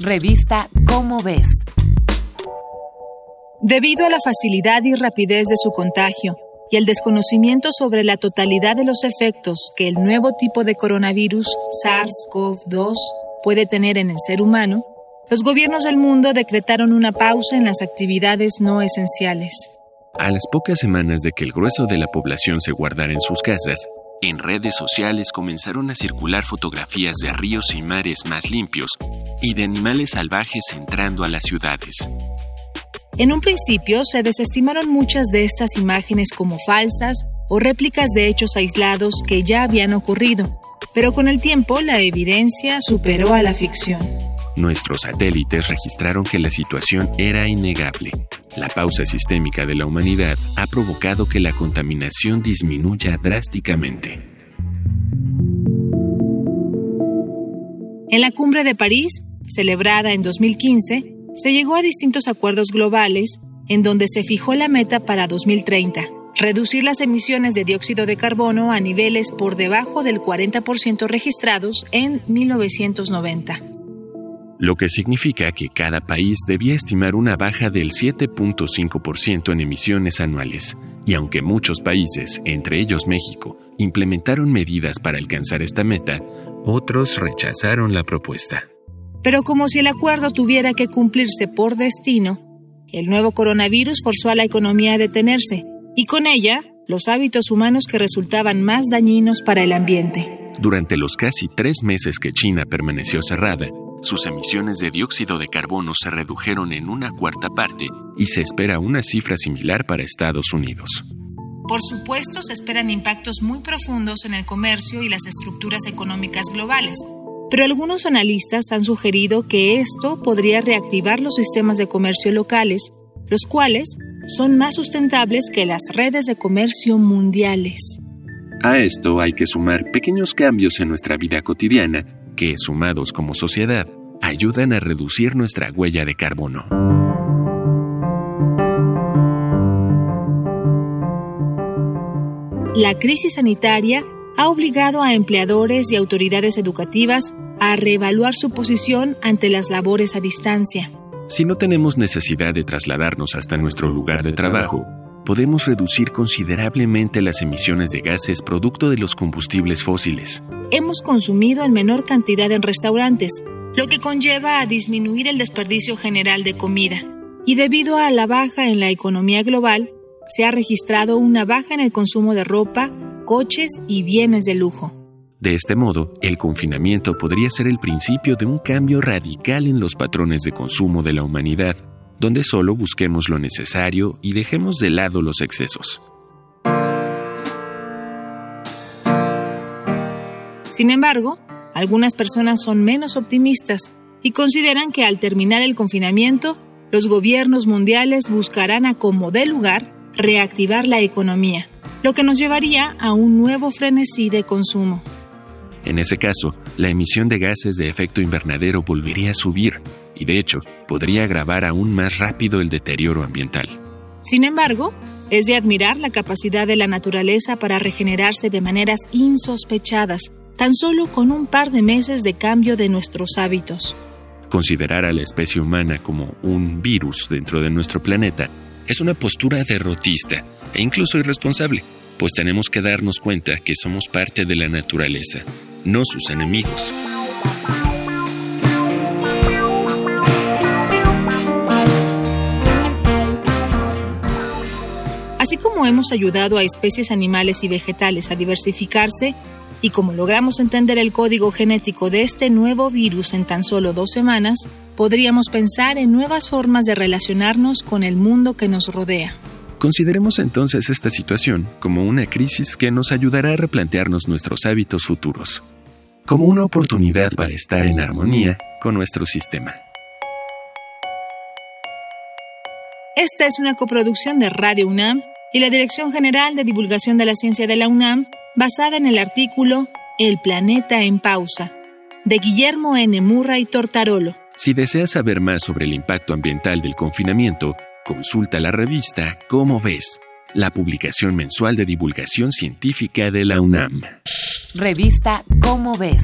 Revista Cómo ves. Debido a la facilidad y rapidez de su contagio y el desconocimiento sobre la totalidad de los efectos que el nuevo tipo de coronavirus SARS-CoV-2 puede tener en el ser humano, los gobiernos del mundo decretaron una pausa en las actividades no esenciales. A las pocas semanas de que el grueso de la población se guardara en sus casas, en redes sociales comenzaron a circular fotografías de ríos y mares más limpios y de animales salvajes entrando a las ciudades. En un principio se desestimaron muchas de estas imágenes como falsas o réplicas de hechos aislados que ya habían ocurrido, pero con el tiempo la evidencia superó a la ficción. Nuestros satélites registraron que la situación era innegable. La pausa sistémica de la humanidad ha provocado que la contaminación disminuya drásticamente. En la cumbre de París, celebrada en 2015, se llegó a distintos acuerdos globales en donde se fijó la meta para 2030, reducir las emisiones de dióxido de carbono a niveles por debajo del 40% registrados en 1990 lo que significa que cada país debía estimar una baja del 7.5% en emisiones anuales. Y aunque muchos países, entre ellos México, implementaron medidas para alcanzar esta meta, otros rechazaron la propuesta. Pero como si el acuerdo tuviera que cumplirse por destino, el nuevo coronavirus forzó a la economía a detenerse, y con ella los hábitos humanos que resultaban más dañinos para el ambiente. Durante los casi tres meses que China permaneció cerrada, sus emisiones de dióxido de carbono se redujeron en una cuarta parte y se espera una cifra similar para Estados Unidos. Por supuesto, se esperan impactos muy profundos en el comercio y las estructuras económicas globales, pero algunos analistas han sugerido que esto podría reactivar los sistemas de comercio locales, los cuales son más sustentables que las redes de comercio mundiales. A esto hay que sumar pequeños cambios en nuestra vida cotidiana que, sumados como sociedad, ayudan a reducir nuestra huella de carbono. La crisis sanitaria ha obligado a empleadores y autoridades educativas a reevaluar su posición ante las labores a distancia. Si no tenemos necesidad de trasladarnos hasta nuestro lugar de trabajo, podemos reducir considerablemente las emisiones de gases producto de los combustibles fósiles. Hemos consumido en menor cantidad en restaurantes, lo que conlleva a disminuir el desperdicio general de comida. Y debido a la baja en la economía global, se ha registrado una baja en el consumo de ropa, coches y bienes de lujo. De este modo, el confinamiento podría ser el principio de un cambio radical en los patrones de consumo de la humanidad donde solo busquemos lo necesario y dejemos de lado los excesos. Sin embargo, algunas personas son menos optimistas y consideran que al terminar el confinamiento, los gobiernos mundiales buscarán a como lugar reactivar la economía, lo que nos llevaría a un nuevo frenesí de consumo. En ese caso, la emisión de gases de efecto invernadero volvería a subir y de hecho podría agravar aún más rápido el deterioro ambiental. Sin embargo, es de admirar la capacidad de la naturaleza para regenerarse de maneras insospechadas, tan solo con un par de meses de cambio de nuestros hábitos. Considerar a la especie humana como un virus dentro de nuestro planeta es una postura derrotista e incluso irresponsable, pues tenemos que darnos cuenta que somos parte de la naturaleza, no sus enemigos. Así como hemos ayudado a especies animales y vegetales a diversificarse, y como logramos entender el código genético de este nuevo virus en tan solo dos semanas, podríamos pensar en nuevas formas de relacionarnos con el mundo que nos rodea. Consideremos entonces esta situación como una crisis que nos ayudará a replantearnos nuestros hábitos futuros, como una oportunidad para estar en armonía con nuestro sistema. Esta es una coproducción de Radio UNAM y la Dirección General de Divulgación de la Ciencia de la UNAM, basada en el artículo El planeta en pausa, de Guillermo N. y Tortarolo. Si deseas saber más sobre el impacto ambiental del confinamiento, consulta la revista Cómo ves, la publicación mensual de divulgación científica de la UNAM. Revista Cómo ves